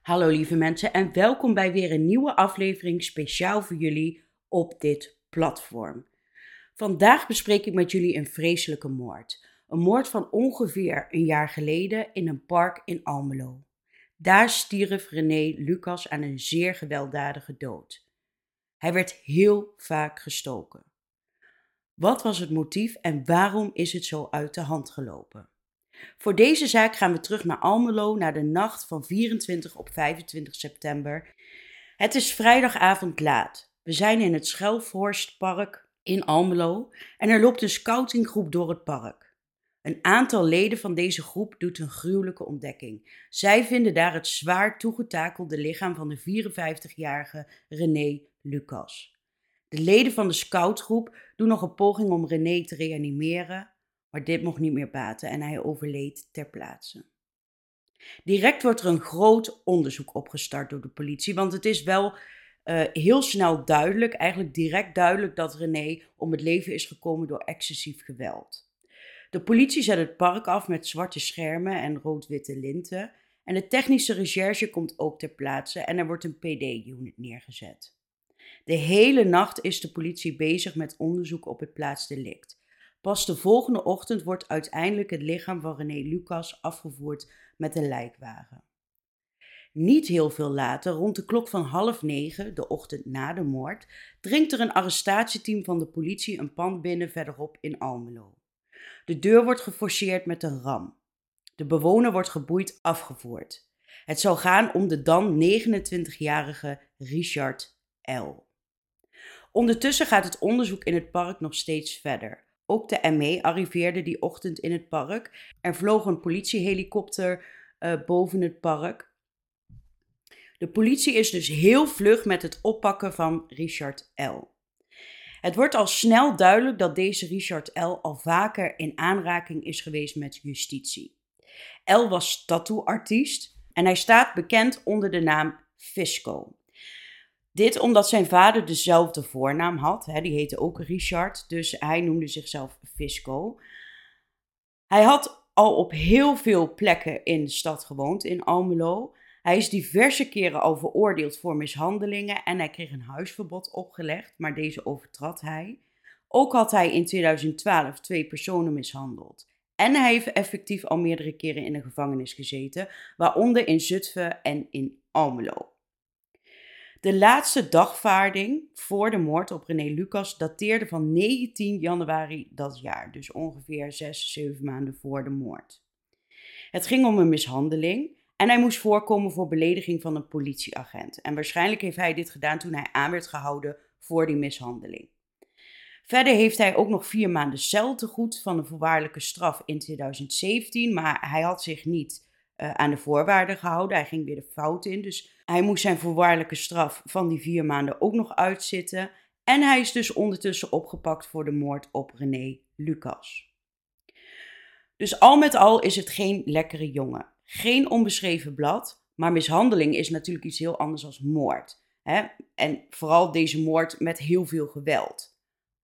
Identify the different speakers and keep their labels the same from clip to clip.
Speaker 1: Hallo lieve mensen en welkom bij weer een nieuwe aflevering speciaal voor jullie op dit platform. Vandaag bespreek ik met jullie een vreselijke moord. Een moord van ongeveer een jaar geleden in een park in Almelo. Daar stierf René Lucas aan een zeer gewelddadige dood. Hij werd heel vaak gestoken. Wat was het motief en waarom is het zo uit de hand gelopen? Voor deze zaak gaan we terug naar Almelo, naar de nacht van 24 op 25 september. Het is vrijdagavond laat. We zijn in het Schelfhorstpark in Almelo en er loopt een scoutinggroep door het park. Een aantal leden van deze groep doet een gruwelijke ontdekking. Zij vinden daar het zwaar toegetakelde lichaam van de 54-jarige René Lucas. De leden van de scoutgroep doen nog een poging om René te reanimeren, maar dit mocht niet meer baten en hij overleed ter plaatse. Direct wordt er een groot onderzoek opgestart door de politie, want het is wel uh, heel snel duidelijk, eigenlijk direct duidelijk, dat René om het leven is gekomen door excessief geweld. De politie zet het park af met zwarte schermen en rood-witte linten. En de technische recherche komt ook ter plaatse en er wordt een PD-unit neergezet. De hele nacht is de politie bezig met onderzoek op het plaatsdelict. Pas de volgende ochtend wordt uiteindelijk het lichaam van René Lucas afgevoerd met een lijkwagen. Niet heel veel later, rond de klok van half negen, de ochtend na de moord, dringt er een arrestatieteam van de politie een pand binnen verderop in Almelo. De deur wordt geforceerd met een ram. De bewoner wordt geboeid afgevoerd. Het zou gaan om de dan 29-jarige Richard L. Ondertussen gaat het onderzoek in het park nog steeds verder. Ook de ME arriveerde die ochtend in het park. Er vloog een politiehelikopter uh, boven het park. De politie is dus heel vlug met het oppakken van Richard L. Het wordt al snel duidelijk dat deze Richard L. al vaker in aanraking is geweest met justitie. L. was tattooartiest en hij staat bekend onder de naam Fisco. Dit omdat zijn vader dezelfde voornaam had. Hè, die heette ook Richard, dus hij noemde zichzelf Fisco. Hij had al op heel veel plekken in de stad gewoond, in Almelo. Hij is diverse keren al veroordeeld voor mishandelingen en hij kreeg een huisverbod opgelegd, maar deze overtrad hij. Ook had hij in 2012 twee personen mishandeld. En hij heeft effectief al meerdere keren in de gevangenis gezeten, waaronder in Zutphen en in Almelo. De laatste dagvaarding voor de moord op René Lucas dateerde van 19 januari dat jaar, dus ongeveer 6, 7 maanden voor de moord. Het ging om een mishandeling en hij moest voorkomen voor belediging van een politieagent. En waarschijnlijk heeft hij dit gedaan toen hij aan werd gehouden voor die mishandeling. Verder heeft hij ook nog vier maanden cel te goed van een voorwaardelijke straf in 2017, maar hij had zich niet uh, aan de voorwaarden gehouden. Hij ging weer de fout in, dus hij moest zijn voorwaardelijke straf van die vier maanden ook nog uitzitten. En hij is dus ondertussen opgepakt voor de moord op René Lucas. Dus al met al is het geen lekkere jongen. Geen onbeschreven blad, maar mishandeling is natuurlijk iets heel anders dan moord. Hè? En vooral deze moord met heel veel geweld.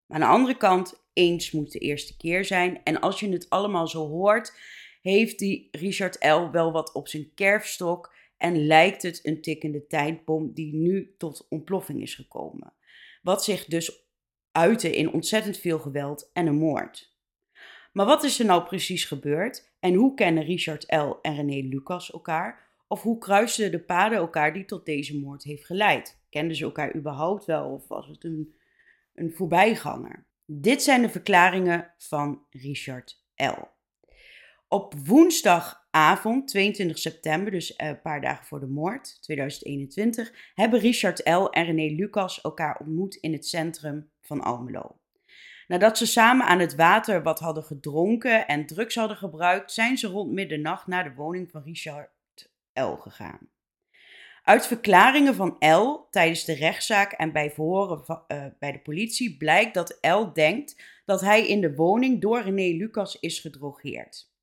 Speaker 1: Maar aan de andere kant, eens moet de eerste keer zijn. En als je het allemaal zo hoort, heeft die Richard L. wel wat op zijn kerfstok en lijkt het een tikkende tijdbom die nu tot ontploffing is gekomen. Wat zich dus uitte in ontzettend veel geweld en een moord. Maar wat is er nou precies gebeurd en hoe kennen Richard L. en René Lucas elkaar? Of hoe kruisten de paden elkaar die tot deze moord heeft geleid? Kenden ze elkaar überhaupt wel of was het een, een voorbijganger? Dit zijn de verklaringen van Richard L. Op woensdagavond, 22 september, dus een paar dagen voor de moord, 2021, hebben Richard L. en René Lucas elkaar ontmoet in het centrum van Almelo. Nadat ze samen aan het water wat hadden gedronken en drugs hadden gebruikt, zijn ze rond middernacht naar de woning van Richard L. gegaan. Uit verklaringen van L tijdens de rechtszaak en bij verhoren uh, bij de politie blijkt dat L denkt dat hij in de woning door René Lucas is gedrogeerd.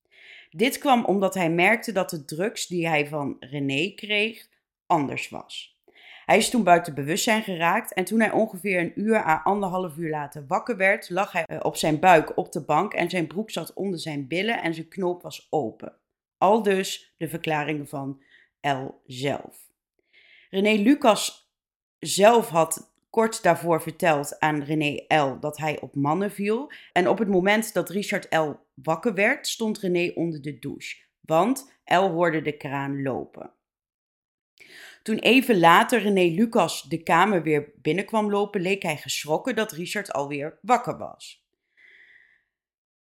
Speaker 1: Dit kwam omdat hij merkte dat de drugs die hij van René kreeg anders was. Hij is toen buiten bewustzijn geraakt en toen hij ongeveer een uur à anderhalf uur later wakker werd, lag hij eh, op zijn buik op de bank en zijn broek zat onder zijn billen en zijn knoop was open. Al dus de verklaringen van L. zelf. René Lucas zelf had kort daarvoor verteld aan René L. dat hij op mannen viel. En op het moment dat Richard L. wakker werd, stond René onder de douche. Want L hoorde de kraan lopen. Toen even later René Lucas de kamer weer binnenkwam lopen, leek hij geschrokken dat Richard alweer wakker was.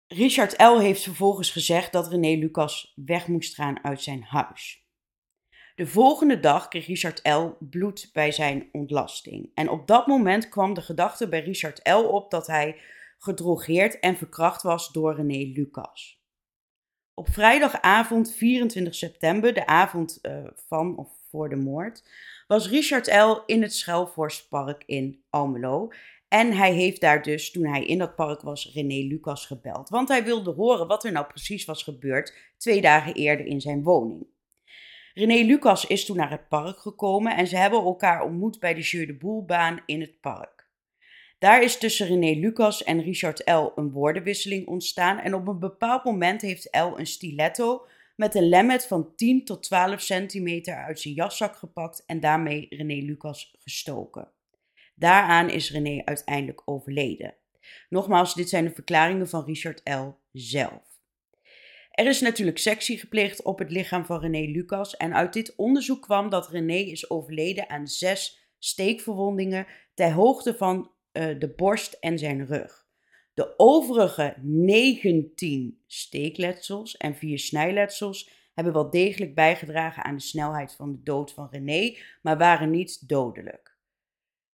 Speaker 1: Richard L. heeft vervolgens gezegd dat René Lucas weg moest gaan uit zijn huis. De volgende dag kreeg Richard L. bloed bij zijn ontlasting. En op dat moment kwam de gedachte bij Richard L. op dat hij gedrogeerd en verkracht was door René Lucas. Op vrijdagavond 24 september, de avond uh, van of voor de moord, was Richard L. in het Schelvorstpark in Almelo. En hij heeft daar dus, toen hij in dat park was, René Lucas gebeld. Want hij wilde horen wat er nou precies was gebeurd twee dagen eerder in zijn woning. René Lucas is toen naar het park gekomen en ze hebben elkaar ontmoet bij de Jeu de Boelbaan in het park. Daar is tussen René Lucas en Richard L. een woordenwisseling ontstaan en op een bepaald moment heeft L. een stiletto met een lemmet van 10 tot 12 centimeter uit zijn jaszak gepakt en daarmee René Lucas gestoken. Daaraan is René uiteindelijk overleden. Nogmaals, dit zijn de verklaringen van Richard L. zelf. Er is natuurlijk sectie gepleegd op het lichaam van René Lucas en uit dit onderzoek kwam dat René is overleden aan zes steekverwondingen ter hoogte van uh, de borst en zijn rug. De overige 19 steekletsels en 4 snijletsels hebben wel degelijk bijgedragen aan de snelheid van de dood van René, maar waren niet dodelijk.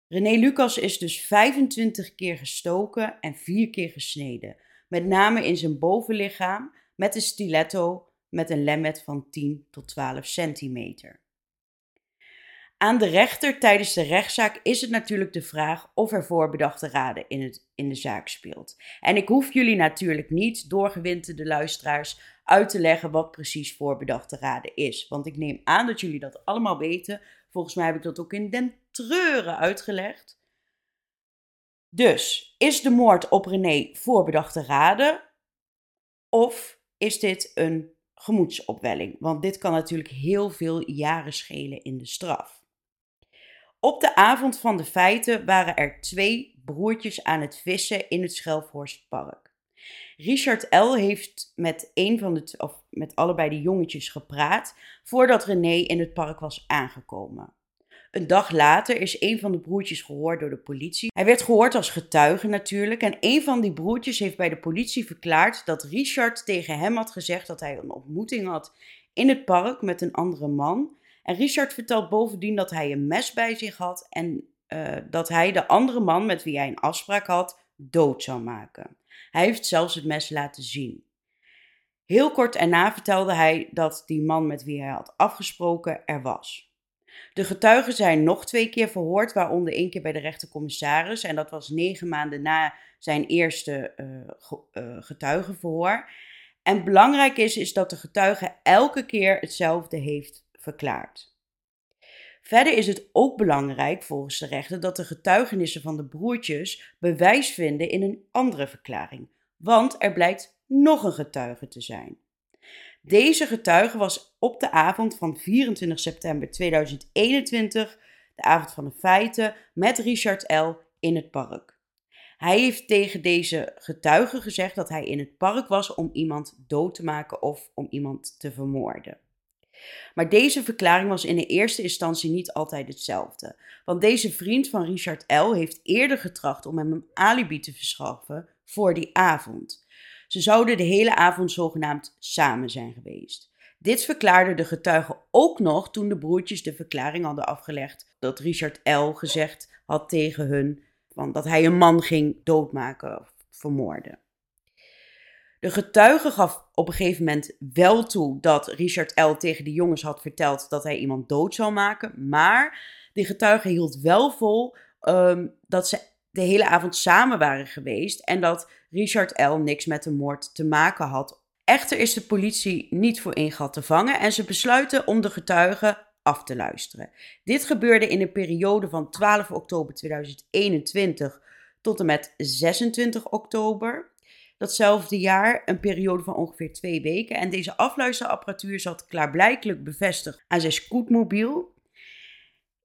Speaker 1: René Lucas is dus 25 keer gestoken en 4 keer gesneden, met name in zijn bovenlichaam met een stiletto met een lemmet van 10 tot 12 centimeter. Aan de rechter tijdens de rechtszaak is het natuurlijk de vraag of er voorbedachte raden in, het, in de zaak speelt. En ik hoef jullie natuurlijk niet, doorgewinterde luisteraars, uit te leggen wat precies voorbedachte raden is. Want ik neem aan dat jullie dat allemaal weten. Volgens mij heb ik dat ook in den treuren uitgelegd. Dus, is de moord op René voorbedachte raden? Of is dit een gemoedsopwelling? Want dit kan natuurlijk heel veel jaren schelen in de straf. Op de avond van de feiten waren er twee broertjes aan het vissen in het Schelfhorstpark. Richard L. heeft met, een van de, of met allebei de jongetjes gepraat voordat René in het park was aangekomen. Een dag later is een van de broertjes gehoord door de politie. Hij werd gehoord als getuige natuurlijk. En een van die broertjes heeft bij de politie verklaard dat Richard tegen hem had gezegd dat hij een ontmoeting had in het park met een andere man. En Richard vertelt bovendien dat hij een mes bij zich had en uh, dat hij de andere man met wie hij een afspraak had dood zou maken. Hij heeft zelfs het mes laten zien. Heel kort erna vertelde hij dat die man met wie hij had afgesproken er was. De getuigen zijn nog twee keer verhoord, waaronder één keer bij de rechtercommissaris. En dat was negen maanden na zijn eerste uh, getuigenverhoor. En belangrijk is, is dat de getuige elke keer hetzelfde heeft verklaard. Verder is het ook belangrijk volgens de rechter dat de getuigenissen van de broertjes bewijs vinden in een andere verklaring, want er blijkt nog een getuige te zijn. Deze getuige was op de avond van 24 september 2021, de avond van de feiten, met Richard L. in het park. Hij heeft tegen deze getuige gezegd dat hij in het park was om iemand dood te maken of om iemand te vermoorden. Maar deze verklaring was in de eerste instantie niet altijd hetzelfde. Want deze vriend van Richard L. heeft eerder getracht om hem een alibi te verschaffen voor die avond. Ze zouden de hele avond zogenaamd samen zijn geweest. Dit verklaarde de getuige ook nog toen de broertjes de verklaring hadden afgelegd dat Richard L. gezegd had tegen hun dat hij een man ging doodmaken of vermoorden. De getuige gaf op een gegeven moment wel toe dat Richard L. tegen de jongens had verteld dat hij iemand dood zou maken. Maar die getuige hield wel vol um, dat ze de hele avond samen waren geweest en dat Richard L. niks met de moord te maken had. Echter is de politie niet voor ingat te vangen en ze besluiten om de getuige af te luisteren. Dit gebeurde in een periode van 12 oktober 2021 tot en met 26 oktober. datzelfde jaar, een periode van ongeveer twee weken. En deze afluisterapparatuur zat klaarblijkelijk bevestigd aan zijn scootmobiel.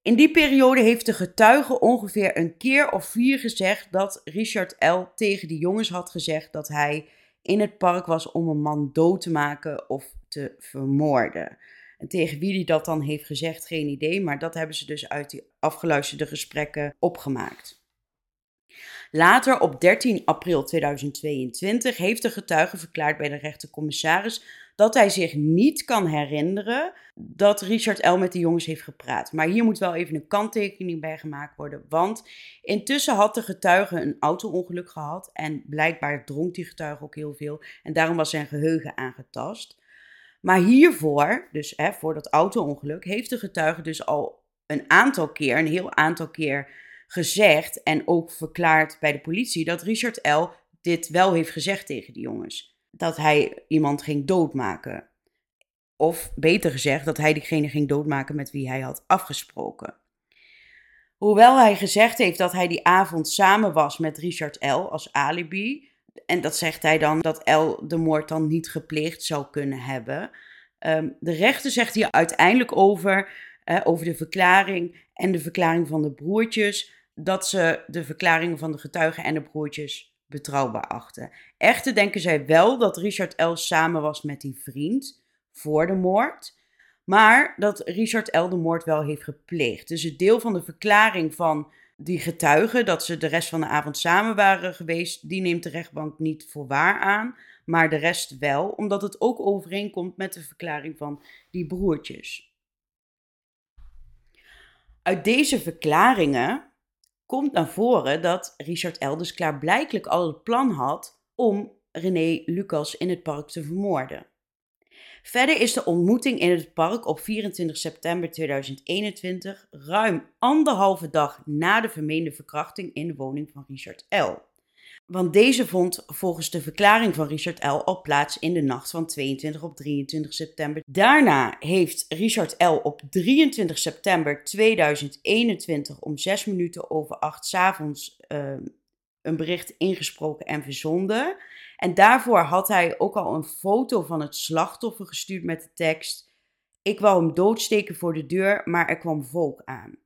Speaker 1: In die periode heeft de getuige ongeveer een keer of vier gezegd dat Richard L. tegen die jongens had gezegd dat hij in het park was om een man dood te maken of te vermoorden. En tegen wie hij dat dan heeft gezegd, geen idee, maar dat hebben ze dus uit die afgeluisterde gesprekken opgemaakt. Later, op 13 april 2022, heeft de getuige verklaard bij de rechtercommissaris dat hij zich niet kan herinneren dat Richard L. met de jongens heeft gepraat. Maar hier moet wel even een kanttekening bij gemaakt worden, want intussen had de getuige een auto-ongeluk gehad en blijkbaar dronk die getuige ook heel veel en daarom was zijn geheugen aangetast. Maar hiervoor, dus hè, voor dat auto-ongeluk, heeft de getuige dus al een aantal keer, een heel aantal keer gezegd en ook verklaard bij de politie dat Richard L. dit wel heeft gezegd tegen die jongens. Dat hij iemand ging doodmaken. Of beter gezegd, dat hij diegene ging doodmaken met wie hij had afgesproken. Hoewel hij gezegd heeft dat hij die avond samen was met Richard L. als alibi. En dat zegt hij dan dat L de moord dan niet gepleegd zou kunnen hebben. Um, de rechter zegt hier uiteindelijk over, over de verklaring en de verklaring van de broertjes dat ze de verklaringen van de getuigen en de broertjes betrouwbaar achten. Echter denken zij wel dat Richard L. samen was met die vriend voor de moord. Maar dat Richard L. de moord wel heeft gepleegd. Dus het deel van de verklaring van die getuigen, dat ze de rest van de avond samen waren geweest, die neemt de rechtbank niet voor waar aan. Maar de rest wel, omdat het ook overeenkomt met de verklaring van die broertjes. Uit deze verklaringen komt naar voren dat Richard Elders klaarblijkelijk al het plan had om René Lucas in het park te vermoorden. Verder is de ontmoeting in het park op 24 september 2021 ruim anderhalve dag na de vermeende verkrachting in de woning van Richard L. Want deze vond volgens de verklaring van Richard L. al plaats in de nacht van 22 op 23 september. Daarna heeft Richard L. op 23 september 2021 om 6 minuten over 8 s avonds uh, een bericht ingesproken en verzonden. En daarvoor had hij ook al een foto van het slachtoffer gestuurd met de tekst: Ik wou hem doodsteken voor de deur, maar er kwam volk aan.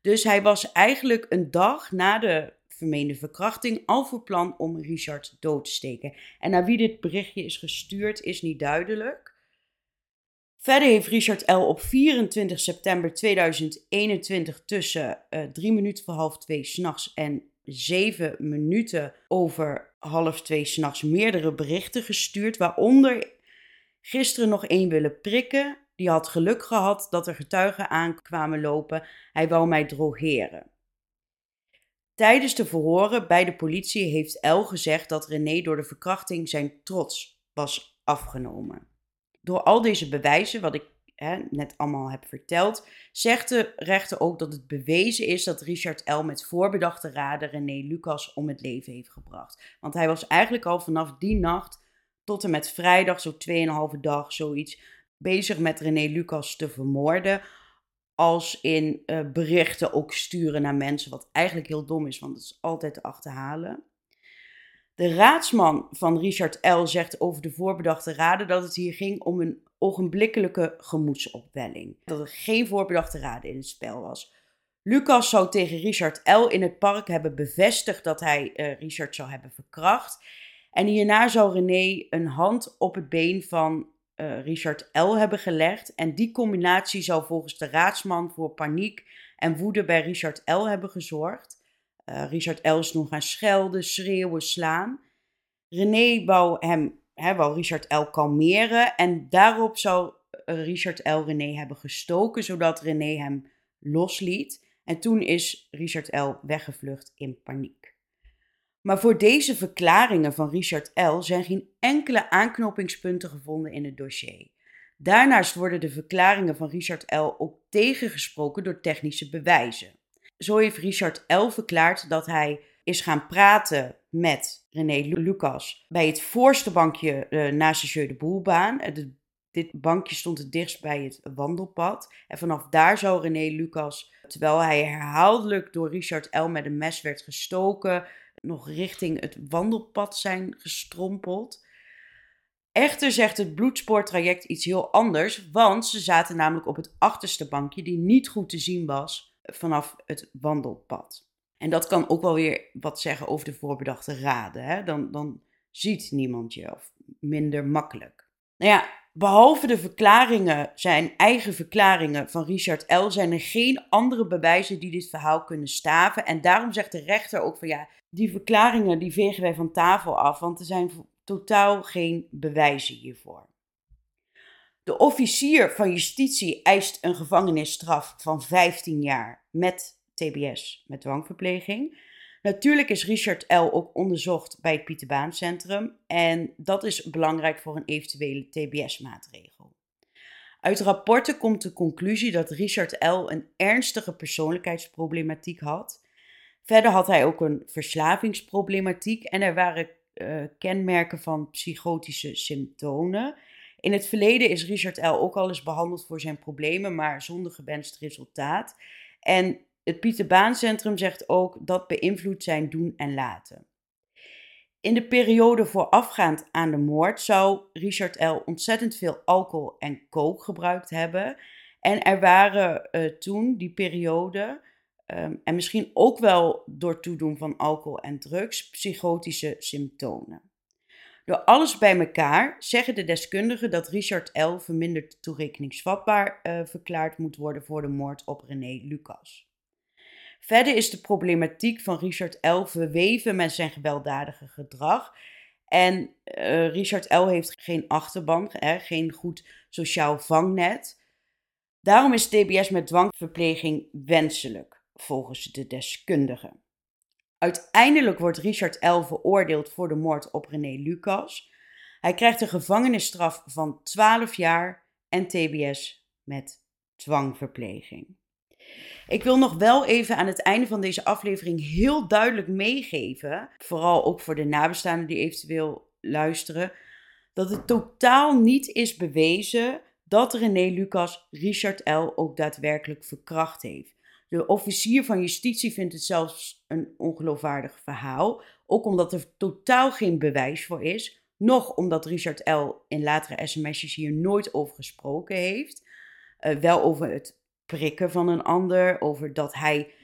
Speaker 1: Dus hij was eigenlijk een dag na de vermeende verkrachting al voor plan om Richard dood te steken. En naar wie dit berichtje is gestuurd is niet duidelijk. Verder heeft Richard L. op 24 september 2021 tussen uh, drie minuten voor half twee s'nachts en zeven minuten over half twee s'nachts meerdere berichten gestuurd, waaronder gisteren nog één willen prikken. Die had geluk gehad dat er getuigen aankwamen lopen. Hij wou mij drogeren. Tijdens de verhoren bij de politie heeft El gezegd dat René door de verkrachting zijn trots was afgenomen. Door al deze bewijzen, wat ik hè, net allemaal heb verteld, zegt de rechter ook dat het bewezen is dat Richard L. met voorbedachte raden René Lucas om het leven heeft gebracht. Want hij was eigenlijk al vanaf die nacht tot en met vrijdag, zo 2,5 dag, zoiets, bezig met René Lucas te vermoorden als in uh, berichten ook sturen naar mensen, wat eigenlijk heel dom is, want het is altijd te achterhalen. De raadsman van Richard L. zegt over de voorbedachte raden dat het hier ging om een ogenblikkelijke gemoedsopwelling. Dat er geen voorbedachte raden in het spel was. Lucas zou tegen Richard L. in het park hebben bevestigd dat hij uh, Richard zou hebben verkracht. En hierna zou René een hand op het been van uh, Richard L. hebben gelegd. En die combinatie zou volgens de raadsman voor paniek en woede bij Richard L. hebben gezorgd. Uh, Richard L. is nog gaan schelden, schreeuwen, slaan. René wou, hem, hè, wou Richard L. kalmeren en daarop zou eh, Richard L. René hebben gestoken, zodat René hem losliet. En toen is Richard L. weggevlucht in paniek. Maar voor deze verklaringen van Richard L. zijn geen enkele aanknopingspunten gevonden in het dossier. Daarnaast worden de verklaringen van Richard L. ook tegengesproken door technische bewijzen. Zo heeft Richard L. verklaard dat hij is gaan praten met René Lucas bij het voorste bankje uh, naast de Jeu de Boelbaan. dit bankje stond het dichtst bij het wandelpad. En vanaf daar zou René Lucas, terwijl hij herhaaldelijk door Richard L. met een mes werd gestoken, nog richting het wandelpad zijn gestrompeld. Echter zegt het bloedspoortraject iets heel anders, want ze zaten namelijk op het achterste bankje die niet goed te zien was vanaf het wandelpad. En dat kan ook wel weer wat zeggen over de voorbedachte raden. Hè? Dan, dan ziet niemand je of minder makkelijk. Nou ja, behalve de verklaringen, zijn eigen verklaringen van Richard L., zijn er geen andere bewijzen die dit verhaal kunnen staven. En daarom zegt de rechter ook van ja, die verklaringen die vegen wij van tafel af, want er zijn totaal geen bewijzen hiervoor. De officier van justitie eist een gevangenisstraf van 15 jaar met TBS, met dwangverpleging. Natuurlijk is Richard L. ook onderzocht bij het Pieterbaancentrum en dat is belangrijk voor een eventuele TBS-maatregel. Uit rapporten komt de conclusie dat Richard L. een ernstige persoonlijkheidsproblematiek had. Verder had hij ook een verslavingsproblematiek en er waren uh, kenmerken van psychotische symptomen. In het verleden is Richard L. ook al eens behandeld voor zijn problemen, maar zonder gewenst resultaat. En het Pieter Baan Centrum zegt ook dat beïnvloedt zijn doen en laten. In de periode voorafgaand aan de moord zou Richard L. ontzettend veel alcohol en coke gebruikt hebben. En er waren uh, toen, die periode, um, en misschien ook wel door toedoen van alcohol en drugs, psychotische symptomen. Door alles bij elkaar zeggen de deskundigen dat Richard L. verminderd toerekeningsvatbaar uh, verklaard moet worden voor de moord op René Lucas. Verder is de problematiek van Richard L. verweven met zijn gewelddadige gedrag. En uh, Richard L. heeft geen achterban, hè, geen goed sociaal vangnet. Daarom is TBS met dwangverpleging wenselijk, volgens de deskundigen. Uiteindelijk wordt Richard L. veroordeeld voor de moord op René Lucas. Hij krijgt een gevangenisstraf van 12 jaar en TBS met dwangverpleging. Ik wil nog wel even aan het einde van deze aflevering heel duidelijk meegeven, vooral ook voor de nabestaanden die eventueel luisteren, dat het totaal niet is bewezen dat René Lucas Richard L. ook daadwerkelijk verkracht heeft. De officier van justitie vindt het zelfs een ongeloofwaardig verhaal, ook omdat er totaal geen bewijs voor is, nog omdat Richard L. in latere sms'jes hier nooit over gesproken heeft. Uh, wel over het prikken van een ander, over dat hij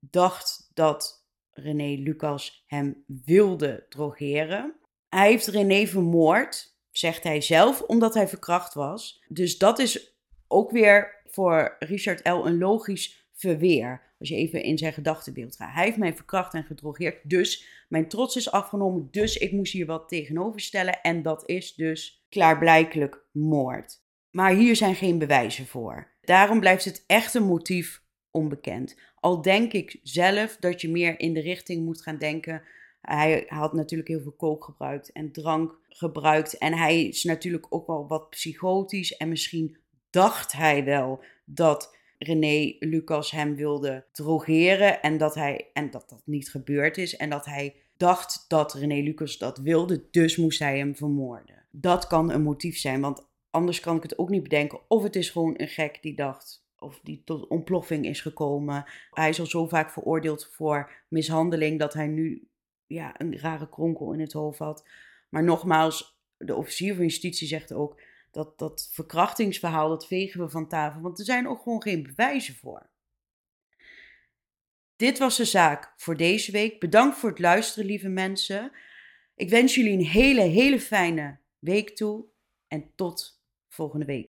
Speaker 1: dacht dat René Lucas hem wilde drogeren. Hij heeft René vermoord, zegt hij zelf, omdat hij verkracht was. Dus dat is ook weer voor Richard L. een logisch verweer. Als je even in zijn gedachtenbeeld gaat. Hij heeft mij verkracht en gedrogeerd, dus mijn trots is afgenomen, dus ik moest hier wat tegenover stellen. En dat is dus klaarblijkelijk moord. Maar hier zijn geen bewijzen voor. Daarom blijft het echte motief onbekend. Al denk ik zelf dat je meer in de richting moet gaan denken. Hij had natuurlijk heel veel kook gebruikt en drank gebruikt. En hij is natuurlijk ook wel wat psychotisch. En misschien dacht hij wel dat René Lucas hem wilde drogeren. En dat, hij, en dat dat niet gebeurd is. En dat hij dacht dat René Lucas dat wilde. Dus moest hij hem vermoorden. Dat kan een motief zijn. Want anders kan ik het ook niet bedenken. Of het is gewoon een gek die dacht, of die tot ontploffing is gekomen. Hij is al zo vaak veroordeeld voor mishandeling dat hij nu ja, een rare kronkel in het hoofd had. Maar nogmaals, de officier van justitie zegt ook dat dat verkrachtingsverhaal, dat vegen we van tafel, want er zijn ook gewoon geen bewijzen voor. Dit was de zaak voor deze week. Bedankt voor het luisteren, lieve mensen. Ik wens jullie een hele, hele fijne week toe en tot volgende week.